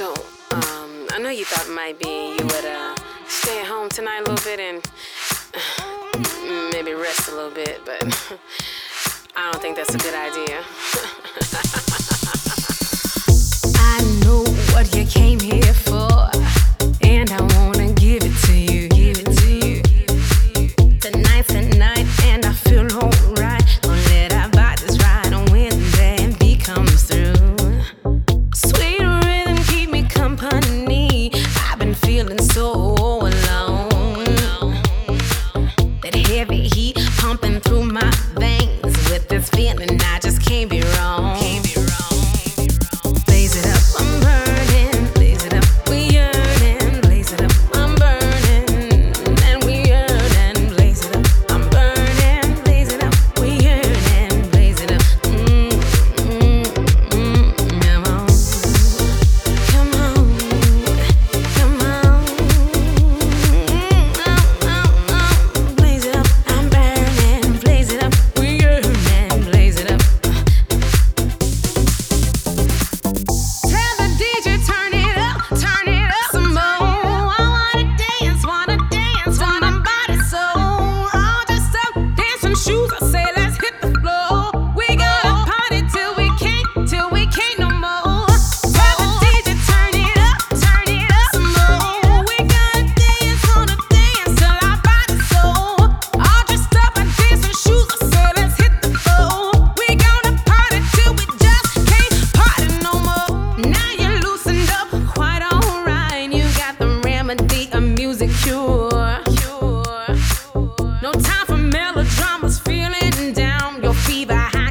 So, um, I know you thought maybe you would uh, stay at home tonight a little bit and maybe rest a little bit, but I don't think that's a good idea.